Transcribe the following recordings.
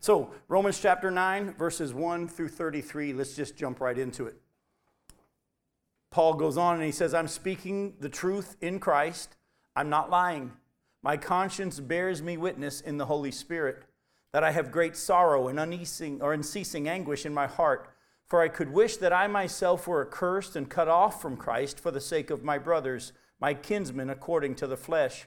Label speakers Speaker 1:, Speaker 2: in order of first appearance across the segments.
Speaker 1: So, Romans chapter 9, verses 1 through 33, let's just jump right into it. Paul goes on and he says, I'm speaking the truth in Christ. I'm not lying. My conscience bears me witness in the Holy Spirit that I have great sorrow and unceasing or unceasing anguish in my heart. For I could wish that I myself were accursed and cut off from Christ for the sake of my brothers, my kinsmen according to the flesh.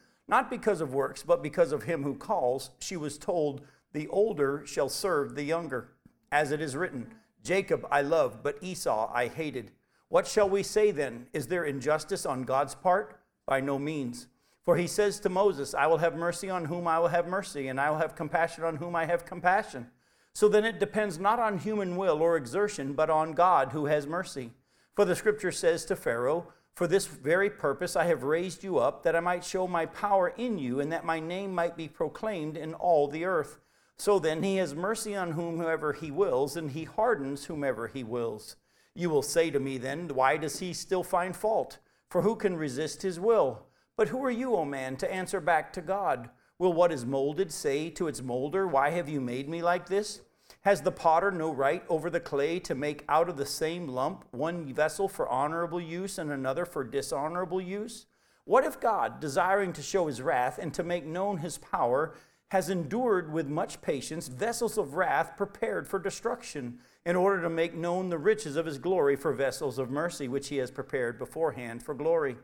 Speaker 1: not because of works, but because of him who calls, she was told, The older shall serve the younger. As it is written, Jacob I loved, but Esau I hated. What shall we say then? Is there injustice on God's part? By no means. For he says to Moses, I will have mercy on whom I will have mercy, and I will have compassion on whom I have compassion. So then it depends not on human will or exertion, but on God who has mercy. For the scripture says to Pharaoh, For this very purpose I have raised you up, that I might show my power in you, and that my name might be proclaimed in all the earth. So then he has mercy on whomever he wills, and he hardens whomever he wills. You will say to me then, Why does he still find fault? For who can resist his will? But who are you, O man, to answer back to God? Will what is molded say to its molder, Why have you made me like this? Has the potter no right over the clay to make out of the same lump one vessel for honorable use and another for dishonorable use? What if God, desiring to show his wrath and to make known his power, has endured with much patience vessels of wrath prepared for destruction? in order to make known the riches of his glory for vessels of mercy, which he has prepared beforehand for glory.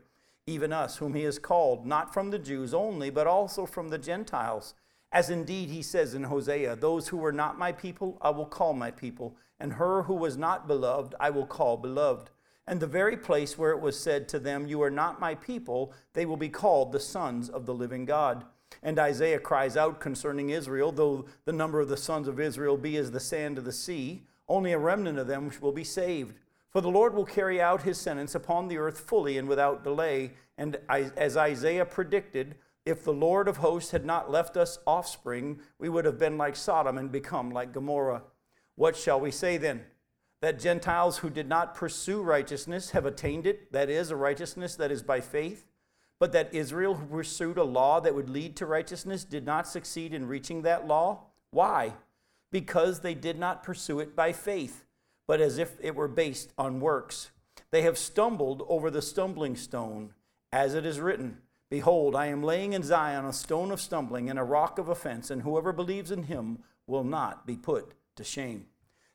Speaker 1: Even us, whom he has called, not from the Jews only, but also from the Gentiles. As indeed he says in Hosea, Those who were not my people, I will call my people, and her who was not beloved, I will call beloved. And the very place where it was said to them, You are not my people, they will be called the sons of the living God. And Isaiah cries out concerning Israel, Though the number of the sons of Israel be as the sand of the sea, only a remnant of them will be saved. For the Lord will carry out his sentence upon the earth fully and without delay. And as Isaiah predicted, if the Lord of hosts had not left us offspring, we would have been like Sodom and become like Gomorrah. What shall we say then? That Gentiles who did not pursue righteousness have attained it, that is, a righteousness that is by faith, but that Israel, who pursued a law that would lead to righteousness, did not succeed in reaching that law? Why? because they did not pursue it by faith, but as if it were based on works. They have stumbled over the stumbling stone, as it is written Behold, I am laying in Zion a stone of stumbling and a rock of offense, and whoever believes in him will not be put to shame.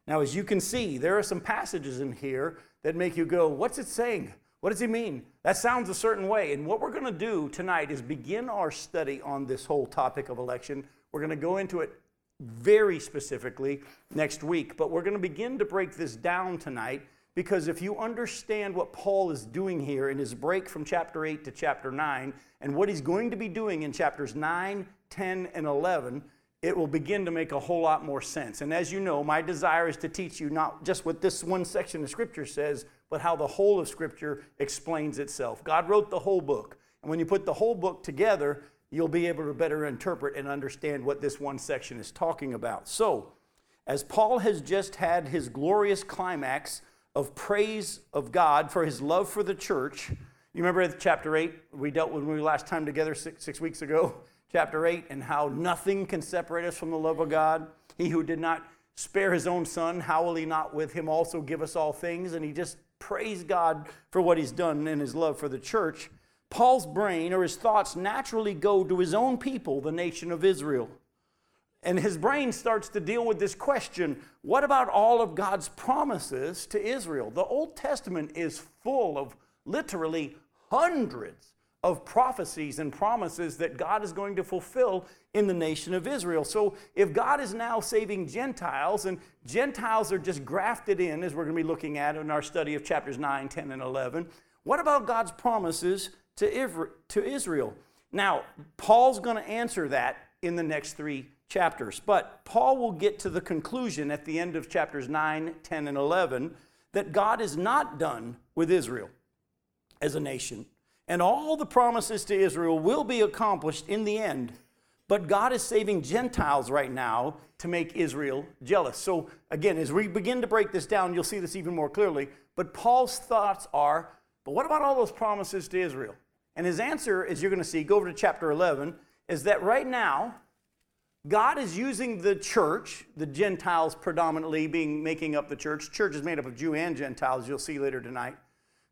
Speaker 1: Now, as you can see, there are some passages in here that make you go, What's it saying? What does he mean? That sounds a certain way. And what we're going to do tonight is begin our study on this whole topic of election. We're going to go into it very specifically next week. But we're going to begin to break this down tonight because if you understand what Paul is doing here in his break from chapter 8 to chapter 9 and what he's going to be doing in chapters 9, 10, and 11, it will begin to make a whole lot more sense. And as you know, my desire is to teach you not just what this one section of Scripture says, but how the whole of Scripture explains itself. God wrote the whole book. And when you put the whole book together, you'll be able to better interpret and understand what this one section is talking about. So, as Paul has just had his glorious climax of praise of God for his love for the church, you remember chapter 8 we dealt with when we last time together six, six weeks ago? Chapter 8, and how nothing can separate us from the love of God. He who did not spare his own son, how will he not with him also give us all things? And he just praised God for what he's done in his love for the church. Paul's brain or his thoughts naturally go to his own people, the nation of Israel. And his brain starts to deal with this question what about all of God's promises to Israel? The Old Testament is full of literally hundreds of prophecies and promises that God is going to fulfill in the nation of Israel. So if God is now saving Gentiles, and Gentiles are just grafted in, as we're going to be looking at in our study of chapters 9, 10, and 11, what about God's promises to Israel? Now, Paul's going to answer that in the next three chapters. But Paul will get to the conclusion at the end of chapters 9, 10, and 11 that God is not done with Israel as a nation. And all the promises to Israel will be accomplished in the end. But God is saving Gentiles right now to make Israel jealous. So, again, as we begin to break this down, you'll see this even more clearly. But Paul's thoughts are but what about all those promises to Israel? And his answer, as you're going to see, go over to chapter 11, is that right now, God is using the church, the Gentiles predominantly being making up the church. Church is made up of Jew and Gentiles, you'll see later tonight.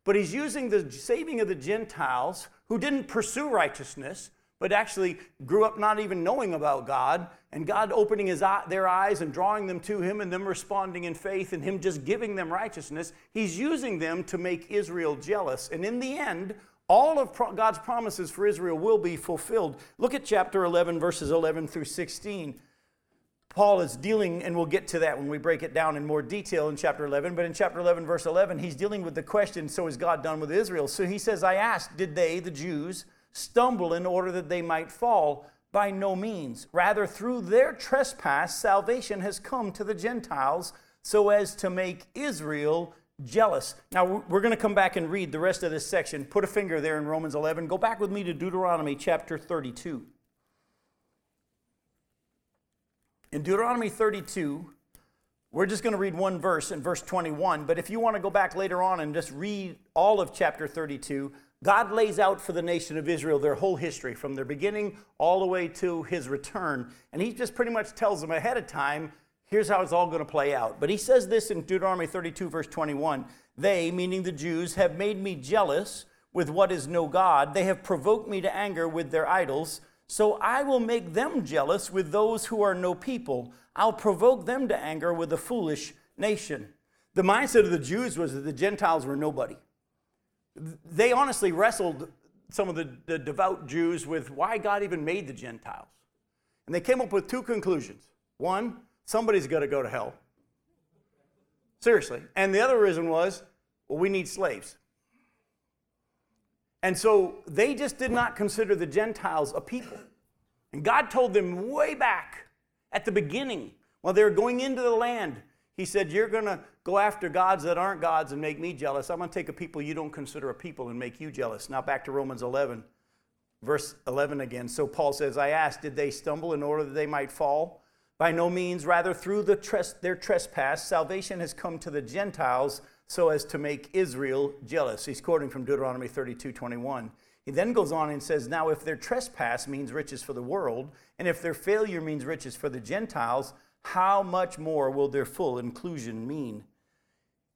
Speaker 1: But he's using the saving of the Gentiles who didn't pursue righteousness, but actually grew up not even knowing about God, and God opening his, their eyes and drawing them to him, and them responding in faith, and him just giving them righteousness. He's using them to make Israel jealous. And in the end, all of God's promises for Israel will be fulfilled. Look at chapter 11, verses 11 through 16. Paul is dealing, and we'll get to that when we break it down in more detail in chapter 11. But in chapter 11, verse 11, he's dealing with the question so is God done with Israel? So he says, I asked, did they, the Jews, stumble in order that they might fall? By no means. Rather, through their trespass, salvation has come to the Gentiles so as to make Israel jealous. Now, we're going to come back and read the rest of this section. Put a finger there in Romans 11. Go back with me to Deuteronomy chapter 32. In Deuteronomy 32, we're just going to read one verse in verse 21, but if you want to go back later on and just read all of chapter 32, God lays out for the nation of Israel their whole history from their beginning all the way to his return. And he just pretty much tells them ahead of time, here's how it's all going to play out. But he says this in Deuteronomy 32, verse 21 They, meaning the Jews, have made me jealous with what is no God. They have provoked me to anger with their idols. So I will make them jealous with those who are no people. I'll provoke them to anger with a foolish nation. The mindset of the Jews was that the Gentiles were nobody. They honestly wrestled some of the, the devout Jews with why God even made the Gentiles. And they came up with two conclusions. One, somebody's got to go to hell. Seriously. And the other reason was, well, we need slaves. And so they just did not consider the Gentiles a people. And God told them way back at the beginning, while they were going into the land, He said, You're going to go after gods that aren't gods and make me jealous. I'm going to take a people you don't consider a people and make you jealous. Now back to Romans 11, verse 11 again. So Paul says, I asked, Did they stumble in order that they might fall? By no means, rather, through the tres- their trespass, salvation has come to the Gentiles so as to make Israel jealous. He's quoting from Deuteronomy 32 21. He then goes on and says, Now, if their trespass means riches for the world, and if their failure means riches for the Gentiles, how much more will their full inclusion mean?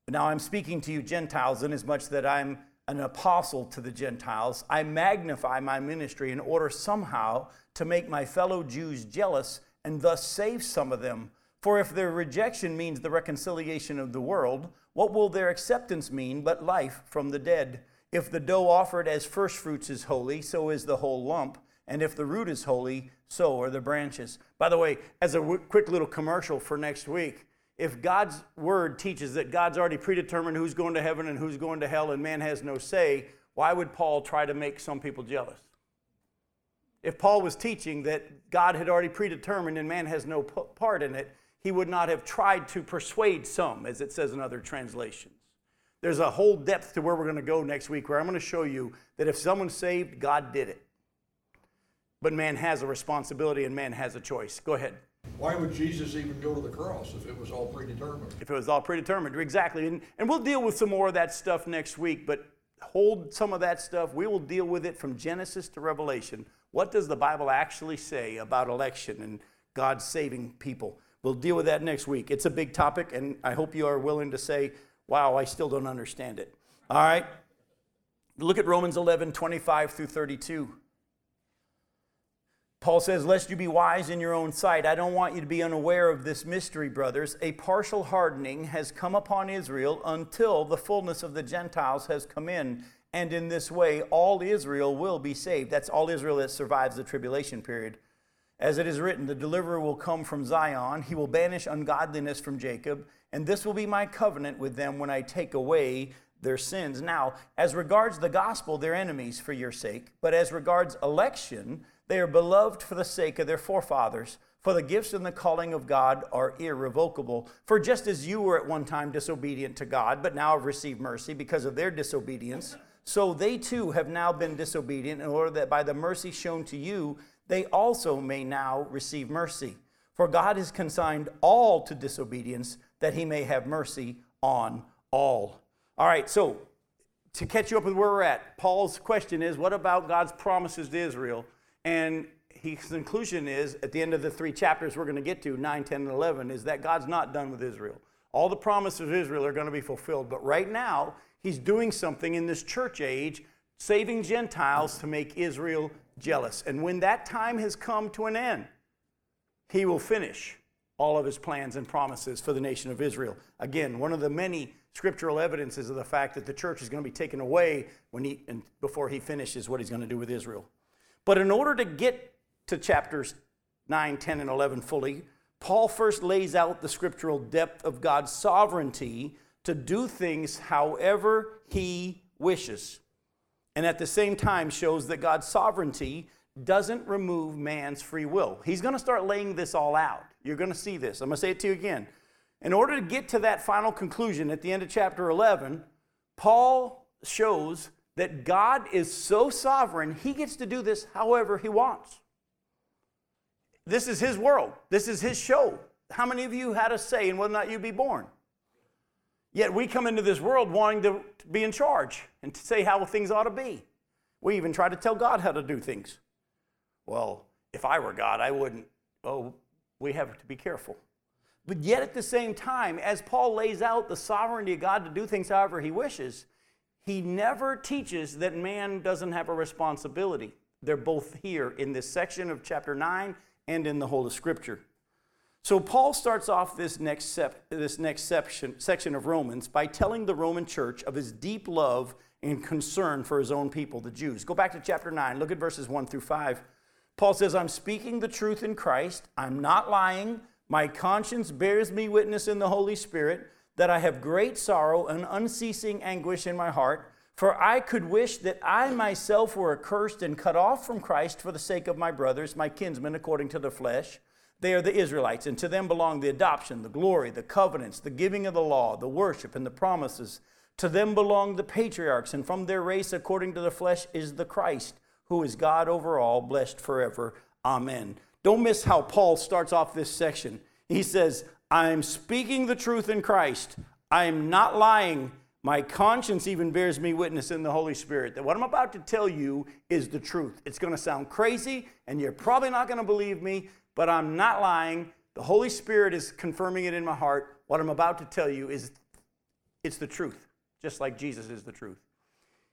Speaker 1: Now, I'm speaking to you, Gentiles, inasmuch that I'm an apostle to the Gentiles. I magnify my ministry in order somehow to make my fellow Jews jealous and thus save some of them. For if their rejection means the reconciliation of the world, what will their acceptance mean but life from the dead? If the dough offered as firstfruits is holy, so is the whole lump. And if the root is holy, so are the branches. By the way, as a w- quick little commercial for next week, if God's word teaches that God's already predetermined who's going to heaven and who's going to hell and man has no say, why would Paul try to make some people jealous? If Paul was teaching that God had already predetermined and man has no part in it, he would not have tried to persuade some, as it says in other translations. There's a whole depth to where we're going to go next week where I'm going to show you that if someone's saved, God did it. But man has a responsibility and man has a choice. Go ahead.
Speaker 2: Why would Jesus even go to the cross if it was all predetermined?
Speaker 1: If it was all predetermined, exactly. And, and we'll deal with some more of that stuff next week, but hold some of that stuff. We will deal with it from Genesis to Revelation. What does the Bible actually say about election and God saving people? We'll deal with that next week. It's a big topic, and I hope you are willing to say, wow, I still don't understand it. All right? Look at Romans 11, 25 through 32. Paul says, Lest you be wise in your own sight. I don't want you to be unaware of this mystery, brothers. A partial hardening has come upon Israel until the fullness of the Gentiles has come in. And in this way, all Israel will be saved. That's all Israel that survives the tribulation period. As it is written, the deliverer will come from Zion. He will banish ungodliness from Jacob. And this will be my covenant with them when I take away their sins. Now, as regards the gospel, they're enemies for your sake. But as regards election, they are beloved for the sake of their forefathers. For the gifts and the calling of God are irrevocable. For just as you were at one time disobedient to God, but now have received mercy because of their disobedience, so they too have now been disobedient, in order that by the mercy shown to you, they also may now receive mercy. For God has consigned all to disobedience, that he may have mercy on all. All right, so to catch you up with where we're at, Paul's question is what about God's promises to Israel? And his conclusion is at the end of the three chapters we're going to get to 9 10 and 11 is that god's not done with israel all the promises of israel are going to be fulfilled but right now he's doing something in this church age saving gentiles to make israel jealous. And when that time has come to an end he will finish all of his plans and promises for the nation of israel. Again one of the many scriptural evidences of the fact that the church is going to be taken away when he and before he finishes what he's going to do with israel. But in order to get to chapters 9, 10, and 11 fully, Paul first lays out the scriptural depth of God's sovereignty to do things however he wishes. And at the same time, shows that God's sovereignty doesn't remove man's free will. He's going to start laying this all out. You're going to see this. I'm going to say it to you again. In order to get to that final conclusion at the end of chapter 11, Paul shows that God is so sovereign, he gets to do this however he wants. This is his world, this is his show. How many of you had a say in whether or not you be born? Yet we come into this world wanting to, be in charge and to say how things ought to be. We even try to tell God how to do things. Well, if I were God, I wouldn't. Oh, we have to be careful. But yet at the same time, as Paul lays out the sovereignty of God to do things however he wishes, he never teaches that man doesn't have a responsibility. They're both here in this section of chapter 9 and in the whole of Scripture. So Paul starts off this next, sep- this next section, section of Romans by telling the Roman church of his deep love and concern for his own people, the Jews. Go back to chapter 9, look at verses 1 through 5. Paul says, I'm speaking the truth in Christ. I'm not lying. My conscience bears me witness in the Holy Spirit that I have great sorrow and unceasing anguish in my heart. For I could wish that I myself were accursed and cut off from Christ for the sake of my brothers, my kinsmen according to the flesh. They are the Israelites, and to them belong the adoption, the glory, the covenants, the giving of the law, the worship, and the promises. To them belong the patriarchs, and from their race, according to the flesh, is the Christ, who is God over all, blessed forever. Amen. Don't miss how Paul starts off this section. He says, I'm speaking the truth in Christ. I'm not lying. My conscience even bears me witness in the Holy Spirit that what I'm about to tell you is the truth. It's going to sound crazy, and you're probably not going to believe me, but I'm not lying. The Holy Spirit is confirming it in my heart. What I'm about to tell you is it's the truth, just like Jesus is the truth.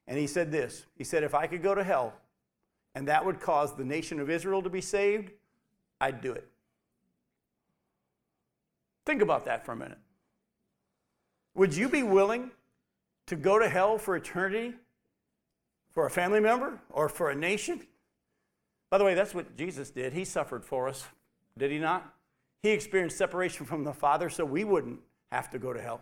Speaker 1: And he said this He said, If I could go to hell and that would cause the nation of Israel to be saved, I'd do it. Think about that for a minute. Would you be willing to go to hell for eternity for a family member or for a nation? By the way, that's what Jesus did. He suffered for us, did he not? He experienced separation from the Father so we wouldn't have to go to hell.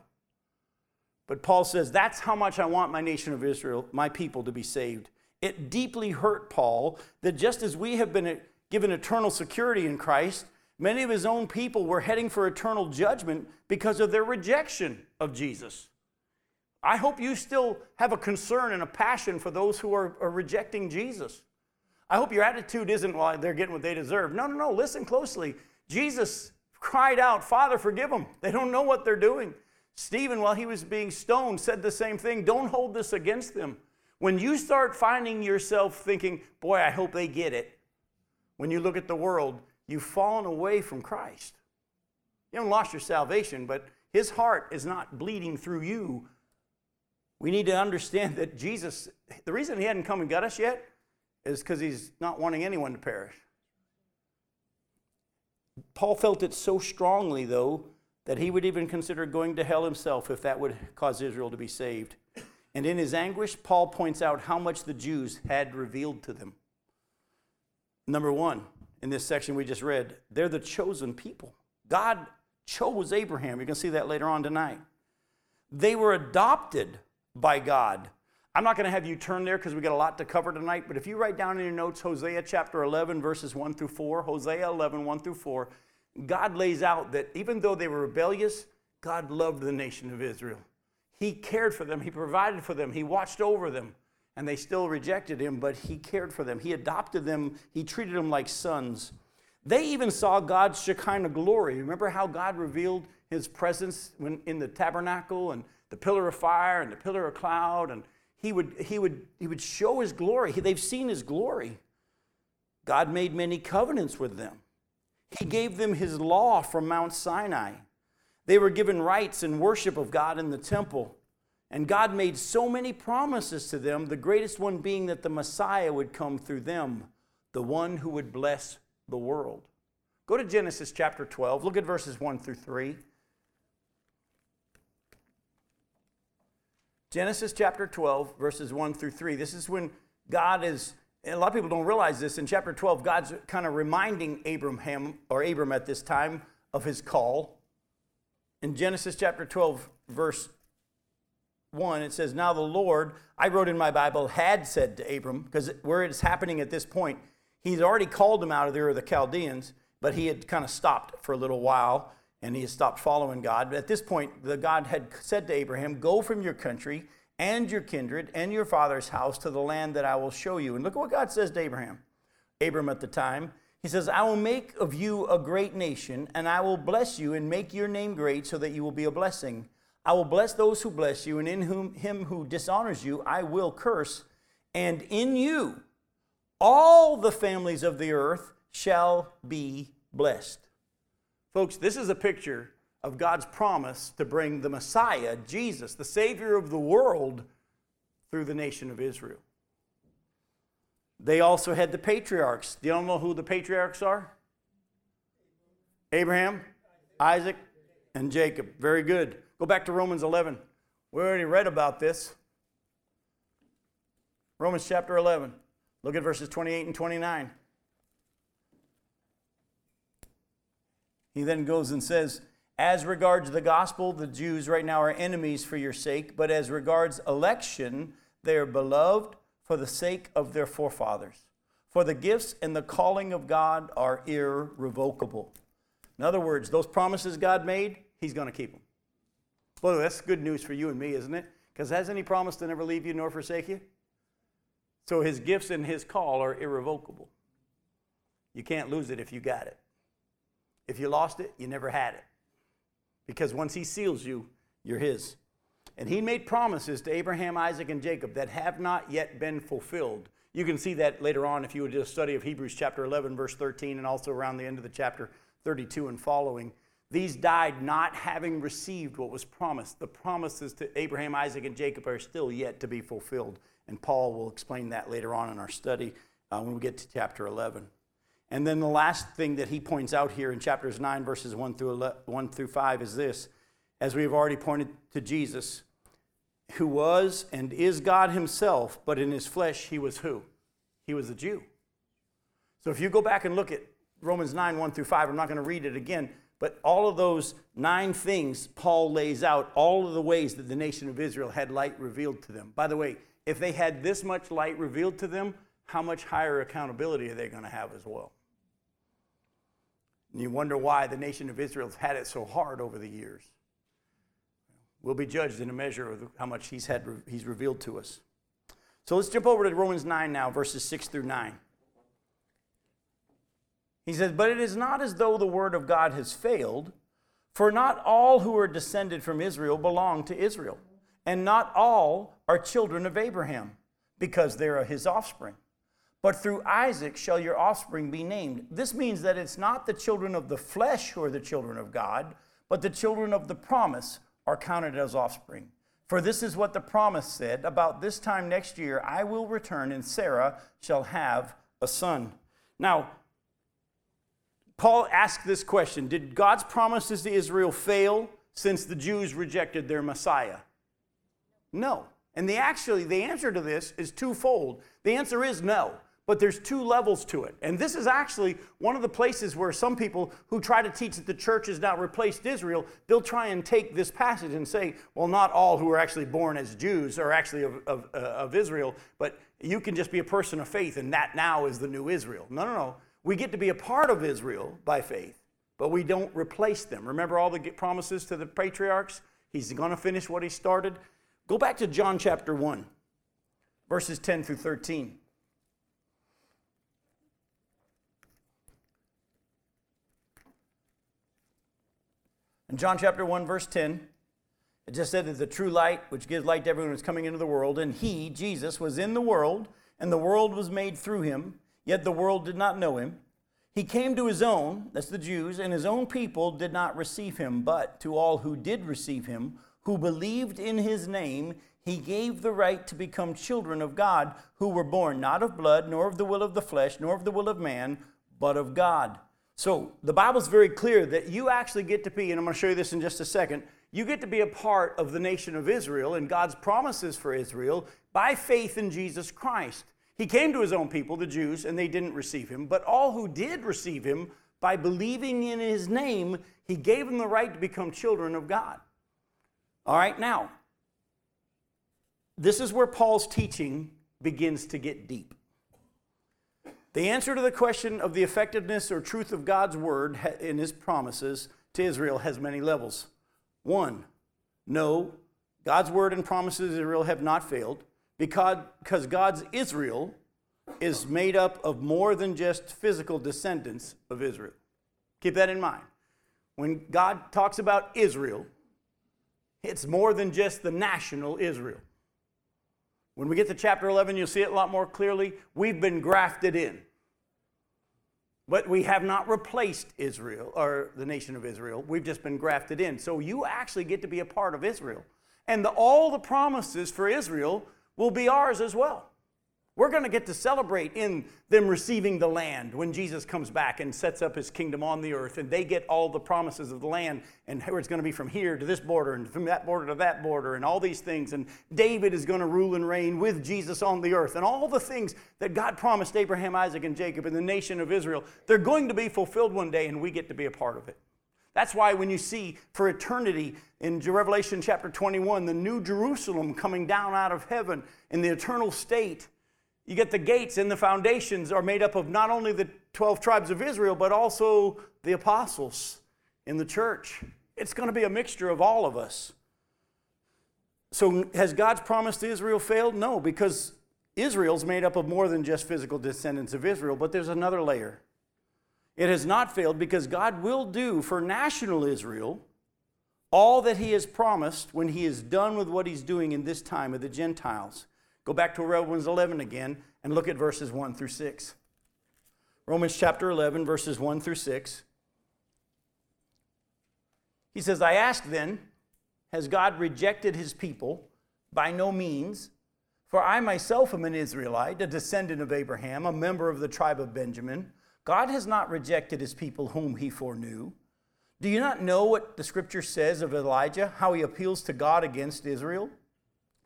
Speaker 1: But Paul says, That's how much I want my nation of Israel, my people, to be saved. It deeply hurt Paul that just as we have been given eternal security in Christ, Many of his own people were heading for eternal judgment because of their rejection of Jesus. I hope you still have a concern and a passion for those who are, are rejecting Jesus. I hope your attitude isn't, well, they're getting what they deserve. No, no, no. Listen closely. Jesus cried out, Father, forgive them. They don't know what they're doing. Stephen, while he was being stoned, said the same thing. Don't hold this against them. When you start finding yourself thinking, boy, I hope they get it, when you look at the world, you've fallen away from Christ. You haven't lost your salvation, but his heart is not bleeding through you. We need to understand that Jesus, the reason he hadn't come and got us yet is because he's not wanting anyone to perish. Paul felt it so strongly, though, that he would even consider going to hell himself if that would cause Israel to be saved. And in his anguish, Paul points out how much the Jews had revealed to them. Number one, in this section we just read, they're the chosen people. God chose Abraham. You're going to see that later on tonight. They were adopted by God. I'm not going to have you turn there because we got a lot to cover tonight, but if you write down in your notes Hosea chapter 11, verses 1 through 4, Hosea 11, 1 through 4, God lays out that even though they were rebellious, God loved the nation of Israel. He cared for them, He provided for them, He watched over them, and they still rejected Him, but He cared for them. He adopted them, He treated them like sons. They even saw God's Shekinah glory. Remember how God revealed His presence when, in the tabernacle and the pillar of fire and the pillar of cloud and he would, he would, he would show his glory. They've seen his glory. God made many covenants with them. He gave them his law from Mount Sinai. They were given rights and worship of God in the temple. And God made so many promises to them, the greatest one being that the Messiah would come through them, the one who would bless the world. Go to Genesis chapter 12. Look at verses 1 through 3. Genesis chapter 12, verses 1 through 3. This is when God is, a lot of people don't realize this, in chapter 12, God's kind of reminding Abraham, or Abram at this time, of his call. In Genesis chapter 12, verse 1, it says, Now the Lord, I wrote in my Bible, had said to Abram, because where it's happening at this point, he's already called him out of there, of the Chaldeans, but he had kind of stopped for a little while and he had stopped following God. But at this point, the God had said to Abraham, Go from your country and your kindred and your father's house to the land that I will show you. And look at what God says to Abraham. Abram at the time, he says, I will make of you a great nation, and I will bless you and make your name great so that you will be a blessing. I will bless those who bless you, and in whom him who dishonors you I will curse. And in you all the families of the earth shall be blessed. Folks, this is a picture of God's promise to bring the Messiah, Jesus, the Savior of the world, through the nation of Israel. They also had the patriarchs. Do you know who the patriarchs are? Abraham, Isaac, and Jacob. Very good. Go back to Romans 11. We already read about this. Romans chapter 11. Look at verses 28 and 29. He then goes and says, As regards the gospel, the Jews right now are enemies for your sake, but as regards election, they are beloved for the sake of their forefathers. For the gifts and the calling of God are irrevocable. In other words, those promises God made, He's going to keep them. Well, that's good news for you and me, isn't it? Because hasn't He promised to never leave you nor forsake you? So His gifts and His call are irrevocable. You can't lose it if you got it. If you lost it, you never had it. Because once he seals you, you're his. And he made promises to Abraham, Isaac, and Jacob that have not yet been fulfilled. You can see that later on if you would do a study of Hebrews chapter 11, verse 13, and also around the end of the chapter 32 and following. These died not having received what was promised. The promises to Abraham, Isaac, and Jacob are still yet to be fulfilled. And Paul will explain that later on in our study uh, when we get to chapter 11. And then the last thing that he points out here in chapters 9, verses 1 through, 11, 1 through 5 is this. As we've already pointed to Jesus, who was and is God himself, but in his flesh, he was who? He was a Jew. So if you go back and look at Romans 9, 1 through 5, I'm not going to read it again, but all of those nine things Paul lays out, all of the ways that the nation of Israel had light revealed to them. By the way, if they had this much light revealed to them, how much higher accountability are they going to have as well? And you wonder why the nation of Israel has had it so hard over the years. We'll be judged in a measure of how much he's, had, he's revealed to us. So let's jump over to Romans 9 now, verses 6 through 9. He says, But it is not as though the word of God has failed, for not all who are descended from Israel belong to Israel, and not all are children of Abraham, because they are his offspring. But through Isaac shall your offspring be named. This means that it's not the children of the flesh who are the children of God, but the children of the promise are counted as offspring. For this is what the promise said About this time next year I will return, and Sarah shall have a son. Now, Paul asked this question Did God's promises to Israel fail since the Jews rejected their Messiah? No. And the actually the answer to this is twofold. The answer is no, but there's two levels to it. And this is actually one of the places where some people who try to teach that the church has now replaced Israel, they'll try and take this passage and say, well, not all who are actually born as Jews are actually of, of, uh, of Israel, but you can just be a person of faith, and that now is the new Israel. No, no, no. We get to be a part of Israel by faith, but we don't replace them. Remember all the promises to the patriarchs? He's going to finish what he started. Go back to John chapter 1, verses 10 through 13. In John chapter 1, verse 10, it just said that the true light, which gives light to everyone who's coming into the world, and he, Jesus, was in the world, and the world was made through him, yet the world did not know him. He came to his own, that's the Jews, and his own people did not receive him, but to all who did receive him, who believed in his name, he gave the right to become children of God, who were born not of blood, nor of the will of the flesh, nor of the will of man, but of God. So the Bible's very clear that you actually get to be, and I'm going to show you this in just a second, you get to be a part of the nation of Israel and God's promises for Israel by faith in Jesus Christ. He came to his own people, the Jews, and they didn't receive him, but all who did receive him, by believing in his name, he gave them the right to become children of God. All right, now, this is where Paul's teaching begins to get deep. The answer to the question of the effectiveness or truth of God's word in his promises to Israel has many levels. One, no, God's word and promises to Israel have not failed because, because God's Israel is made up of more than just physical descendants of Israel. Keep that in mind. When God talks about Israel, it's more than just the national Israel. When we get to chapter 11, you'll see it a lot more clearly. We've been grafted in. But we have not replaced Israel or the nation of Israel. We've just been grafted in. So you actually get to be a part of Israel. And the, all the promises for Israel will be ours as well. We're going to get to celebrate in them receiving the land when Jesus comes back and sets up his kingdom on the earth, and they get all the promises of the land, and it's going to be from here to this border, and from that border to that border, and all these things. And David is going to rule and reign with Jesus on the earth, and all the things that God promised Abraham, Isaac, and Jacob and the nation of Israel, they're going to be fulfilled one day, and we get to be a part of it. That's why when you see for eternity in Revelation chapter 21, the new Jerusalem coming down out of heaven in the eternal state, you get the gates and the foundations are made up of not only the 12 tribes of Israel, but also the apostles in the church. It's going to be a mixture of all of us. So, has God's promise to Israel failed? No, because Israel's made up of more than just physical descendants of Israel, but there's another layer. It has not failed because God will do for national Israel all that He has promised when He is done with what He's doing in this time of the Gentiles. Go back to Romans 11 again and look at verses 1 through 6. Romans chapter 11, verses 1 through 6. He says, I ask then, has God rejected his people? By no means. For I myself am an Israelite, a descendant of Abraham, a member of the tribe of Benjamin. God has not rejected his people whom he foreknew. Do you not know what the scripture says of Elijah, how he appeals to God against Israel?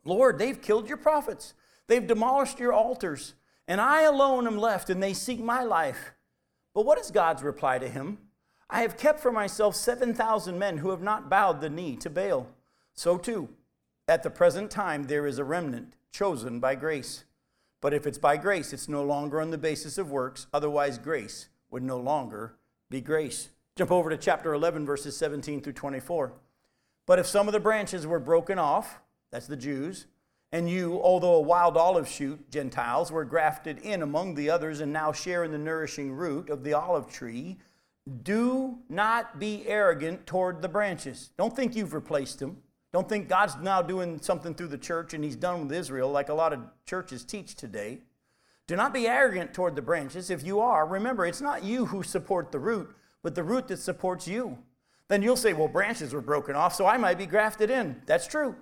Speaker 1: Lord, they've killed your prophets, they've demolished your altars, and I alone am left, and they seek my life. But what is God's reply to him? I have kept for myself 7,000 men who have not bowed the knee to Baal. So too, at the present time, there is a remnant chosen by grace. But if it's by grace, it's no longer on the basis of works, otherwise, grace would no longer be grace. Jump over to chapter 11, verses 17 through 24. But if some of the branches were broken off, that's the Jews. And you, although a wild olive shoot, Gentiles, were grafted in among the others and now share in the nourishing root of the olive tree. Do not be arrogant toward the branches. Don't think you've replaced them. Don't think God's now doing something through the church and he's done with Israel like a lot of churches teach today. Do not be arrogant toward the branches. If you are, remember, it's not you who support the root, but the root that supports you. Then you'll say, well, branches were broken off, so I might be grafted in. That's true.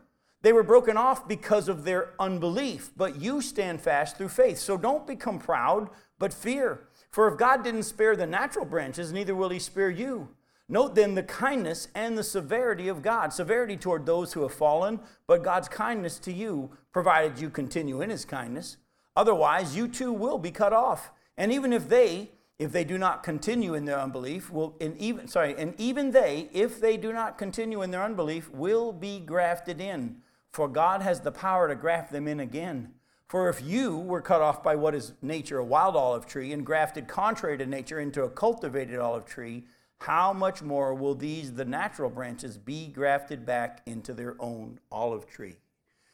Speaker 1: They were broken off because of their unbelief, but you stand fast through faith. So don't become proud, but fear. For if God didn't spare the natural branches, neither will he spare you. Note then the kindness and the severity of God. Severity toward those who have fallen, but God's kindness to you, provided you continue in his kindness. Otherwise, you too will be cut off. And even if they, if they do not continue in their unbelief, will and even sorry, and even they, if they do not continue in their unbelief, will be grafted in. For God has the power to graft them in again. For if you were cut off by what is nature a wild olive tree and grafted contrary to nature into a cultivated olive tree, how much more will these, the natural branches, be grafted back into their own olive tree?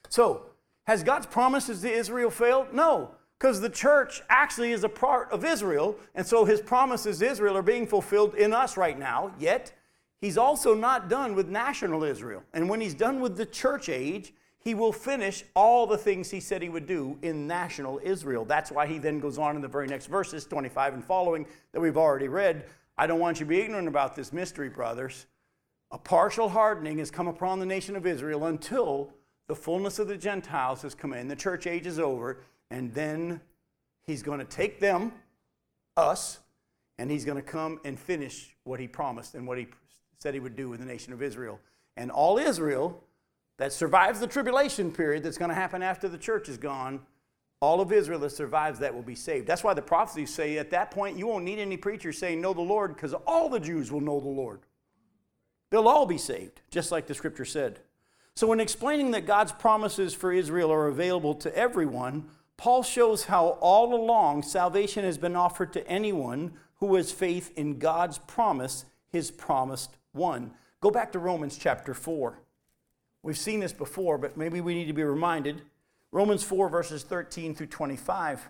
Speaker 1: So, has God's promises to Israel failed? No, because the church actually is a part of Israel, and so his promises to Israel are being fulfilled in us right now, yet he's also not done with national Israel. And when he's done with the church age, he will finish all the things he said he would do in national Israel. That's why he then goes on in the very next verses, 25 and following, that we've already read. I don't want you to be ignorant about this mystery, brothers. A partial hardening has come upon the nation of Israel until the fullness of the Gentiles has come in. The church age is over, and then he's going to take them, us, and he's going to come and finish what he promised and what he said he would do with the nation of Israel. And all Israel that survives the tribulation period that's going to happen after the church is gone, all of Israel that survives that will be saved. That's why the prophecies say at that point you won't need any preacher saying, Know the Lord, because all the Jews will know the Lord. They'll all be saved, just like the scripture said. So, in explaining that God's promises for Israel are available to everyone, Paul shows how all along salvation has been offered to anyone who has faith in God's promise, his promised one. Go back to Romans chapter 4. We've seen this before, but maybe we need to be reminded. Romans 4, verses 13 through 25.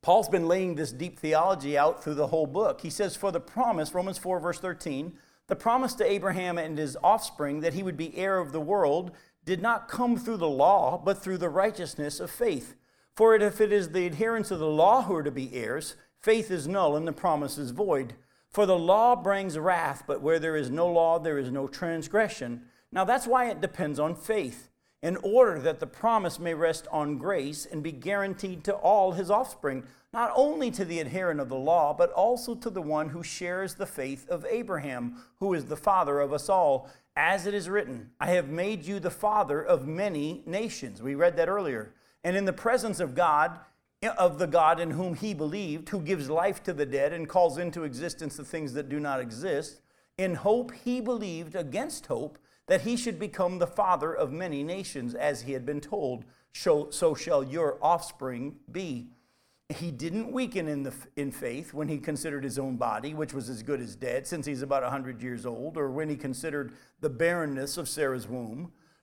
Speaker 1: Paul's been laying this deep theology out through the whole book. He says, For the promise, Romans 4, verse 13, the promise to Abraham and his offspring that he would be heir of the world did not come through the law, but through the righteousness of faith. For if it is the adherents of the law who are to be heirs, faith is null and the promise is void. For the law brings wrath, but where there is no law, there is no transgression. Now that's why it depends on faith, in order that the promise may rest on grace and be guaranteed to all his offspring, not only to the adherent of the law, but also to the one who shares the faith of Abraham, who is the father of us all as it is written, I have made you the father of many nations. We read that earlier. And in the presence of God, of the God in whom he believed, who gives life to the dead and calls into existence the things that do not exist, in hope he believed against hope that he should become the father of many nations, as he had been told, so shall your offspring be he didn't weaken in, the, in faith when he considered his own body, which was as good as dead, since he's about 100 years old, or when he considered the barrenness of Sarah's womb.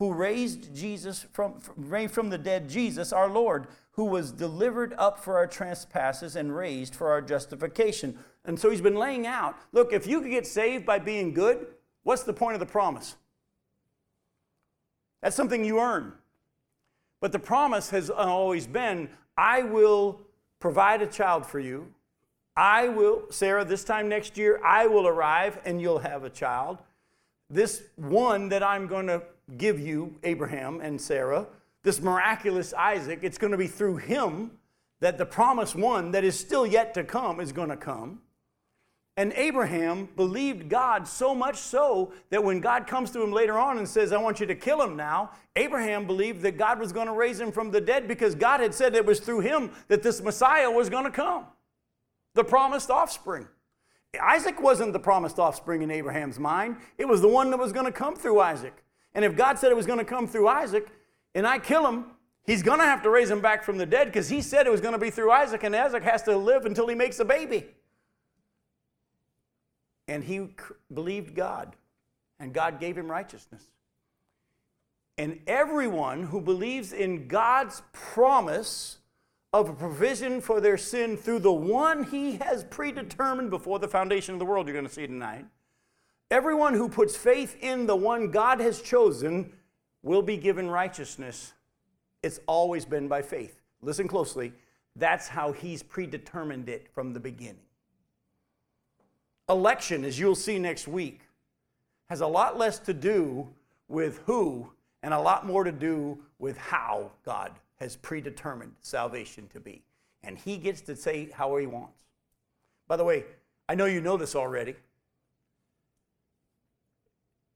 Speaker 1: who raised Jesus from, from the dead, Jesus our Lord, who was delivered up for our trespasses and raised for our justification. And so he's been laying out look, if you could get saved by being good, what's the point of the promise? That's something you earn. But the promise has always been I will provide a child for you. I will, Sarah, this time next year, I will arrive and you'll have a child. This one that I'm going to give you, Abraham and Sarah, this miraculous Isaac, it's going to be through him that the promised one that is still yet to come is going to come. And Abraham believed God so much so that when God comes to him later on and says, I want you to kill him now, Abraham believed that God was going to raise him from the dead because God had said it was through him that this Messiah was going to come the promised offspring. Isaac wasn't the promised offspring in Abraham's mind, it was the one that was going to come through Isaac. And if God said it was going to come through Isaac, and I kill him, he's going to have to raise him back from the dead because he said it was going to be through Isaac, and Isaac has to live until he makes a baby. And he believed God, and God gave him righteousness. And everyone who believes in God's promise of a provision for their sin through the one he has predetermined before the foundation of the world, you're going to see tonight. Everyone who puts faith in the one God has chosen will be given righteousness. It's always been by faith. Listen closely. That's how he's predetermined it from the beginning. Election, as you'll see next week, has a lot less to do with who and a lot more to do with how God has predetermined salvation to be. And he gets to say how he wants. By the way, I know you know this already.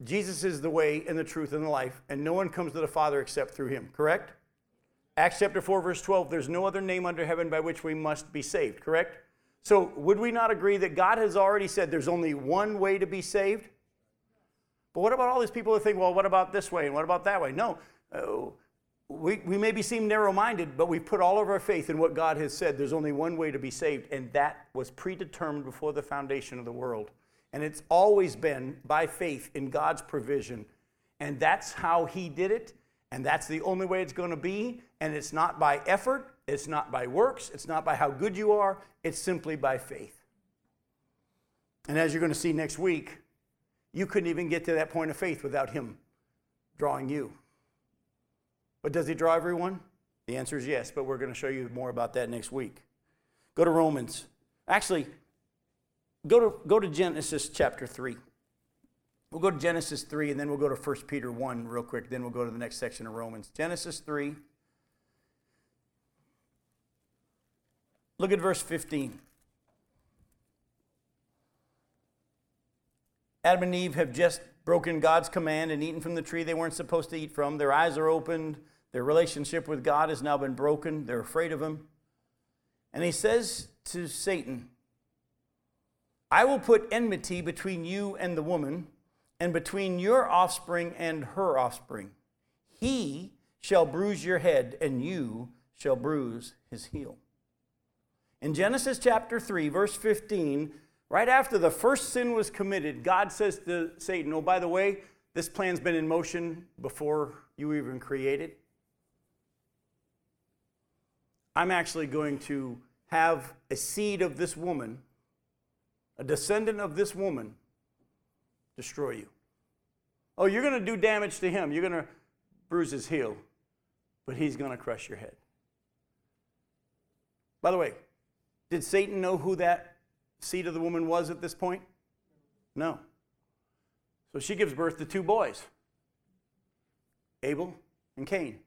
Speaker 1: Jesus is the way and the truth and the life, and no one comes to the Father except through him, correct? Acts chapter 4, verse 12, there's no other name under heaven by which we must be saved, correct? So, would we not agree that God has already said there's only one way to be saved? But what about all these people that think, well, what about this way and what about that way? No. Uh, we, we maybe seem narrow minded, but we put all of our faith in what God has said. There's only one way to be saved, and that was predetermined before the foundation of the world. And it's always been by faith in God's provision. And that's how He did it, and that's the only way it's going to be. And it's not by effort, it's not by works, it's not by how good you are, it's simply by faith. And as you're going to see next week, you couldn't even get to that point of faith without Him drawing you. But does He draw everyone? The answer is yes, but we're going to show you more about that next week. Go to Romans. Actually, go to, go to Genesis chapter 3. We'll go to Genesis 3 and then we'll go to 1 Peter 1 real quick. Then we'll go to the next section of Romans. Genesis 3. Look at verse 15. Adam and Eve have just broken God's command and eaten from the tree they weren't supposed to eat from. Their eyes are opened. Their relationship with God has now been broken. They're afraid of Him. And He says to Satan, I will put enmity between you and the woman, and between your offspring and her offspring. He shall bruise your head, and you shall bruise his heel. In Genesis chapter 3, verse 15, Right after the first sin was committed, God says to Satan, Oh, by the way, this plan's been in motion before you even created. I'm actually going to have a seed of this woman, a descendant of this woman, destroy you. Oh, you're going to do damage to him. You're going to bruise his heel, but he's going to crush your head. By the way, did Satan know who that seed of the woman was at this point? No. So she gives birth to two boys Abel and Cain.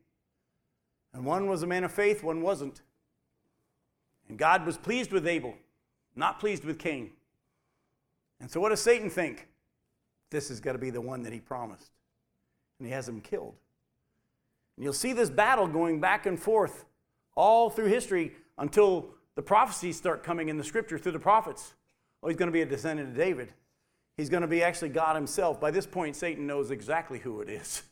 Speaker 1: And one was a man of faith, one wasn't. And God was pleased with Abel, not pleased with Cain. And so what does Satan think? This is going to be the one that he promised. And he has him killed. And you'll see this battle going back and forth all through history until the prophecies start coming in the scripture through the prophets. Oh, he's going to be a descendant of David. He's going to be actually God himself. By this point, Satan knows exactly who it is.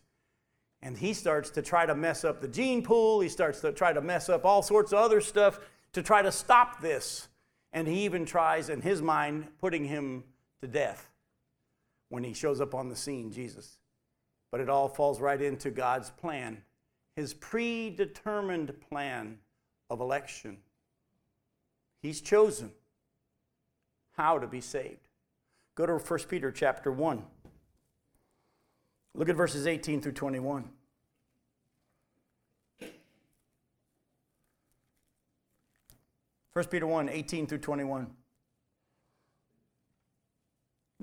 Speaker 1: And he starts to try to mess up the gene pool. He starts to try to mess up all sorts of other stuff to try to stop this. And he even tries, in his mind, putting him to death when he shows up on the scene, Jesus. But it all falls right into God's plan, his predetermined plan of election. He's chosen how to be saved. Go to 1 Peter chapter 1. Look at verses 18 through 21. First Peter 1, 18 through 21.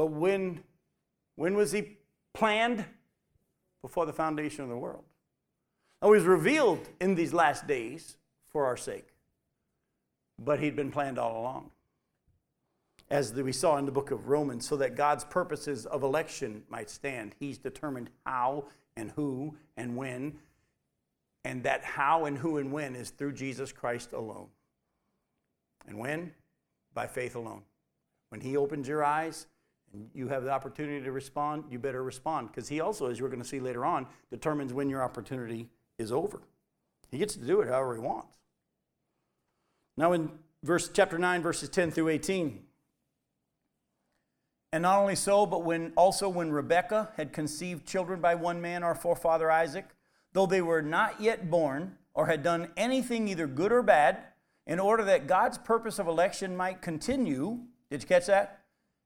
Speaker 1: But when, when was he planned? Before the foundation of the world. Now, was revealed in these last days for our sake, but he'd been planned all along. As we saw in the book of Romans, so that God's purposes of election might stand. He's determined how and who and when, and that how and who and when is through Jesus Christ alone. And when? By faith alone. When he opens your eyes and you have the opportunity to respond, you better respond. Because he also, as we're going to see later on, determines when your opportunity is over. He gets to do it however he wants. Now, in verse chapter 9, verses 10 through 18. And not only so, but when also when Rebekah had conceived children by one man, our forefather Isaac, though they were not yet born, or had done anything either good or bad, in order that God's purpose of election might continue. Did you catch that?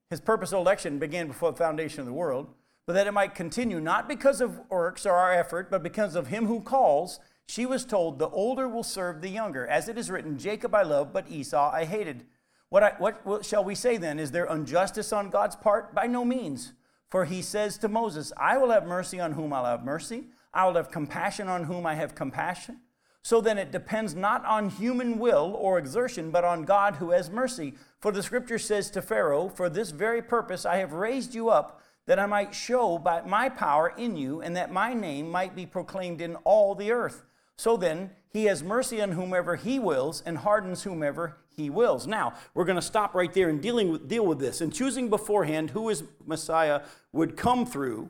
Speaker 1: His purpose of election began before the foundation of the world, but that it might continue, not because of works or our effort, but because of him who calls. She was told, The older will serve the younger. As it is written, Jacob I loved, but Esau I hated. What, I, what shall we say then? Is there injustice on God's part? By no means. For he says to Moses, I will have mercy on whom I'll have mercy, I will have compassion on whom I have compassion. So then it depends not on human will or exertion, but on God who has mercy. For the scripture says to Pharaoh, For this very purpose I have raised you up, that I might show by my power in you, and that my name might be proclaimed in all the earth. So then, he has mercy on whomever he wills, and hardens whomever he wills. Now, we're going to stop right there and dealing with, deal with this. And choosing beforehand who his Messiah would come through,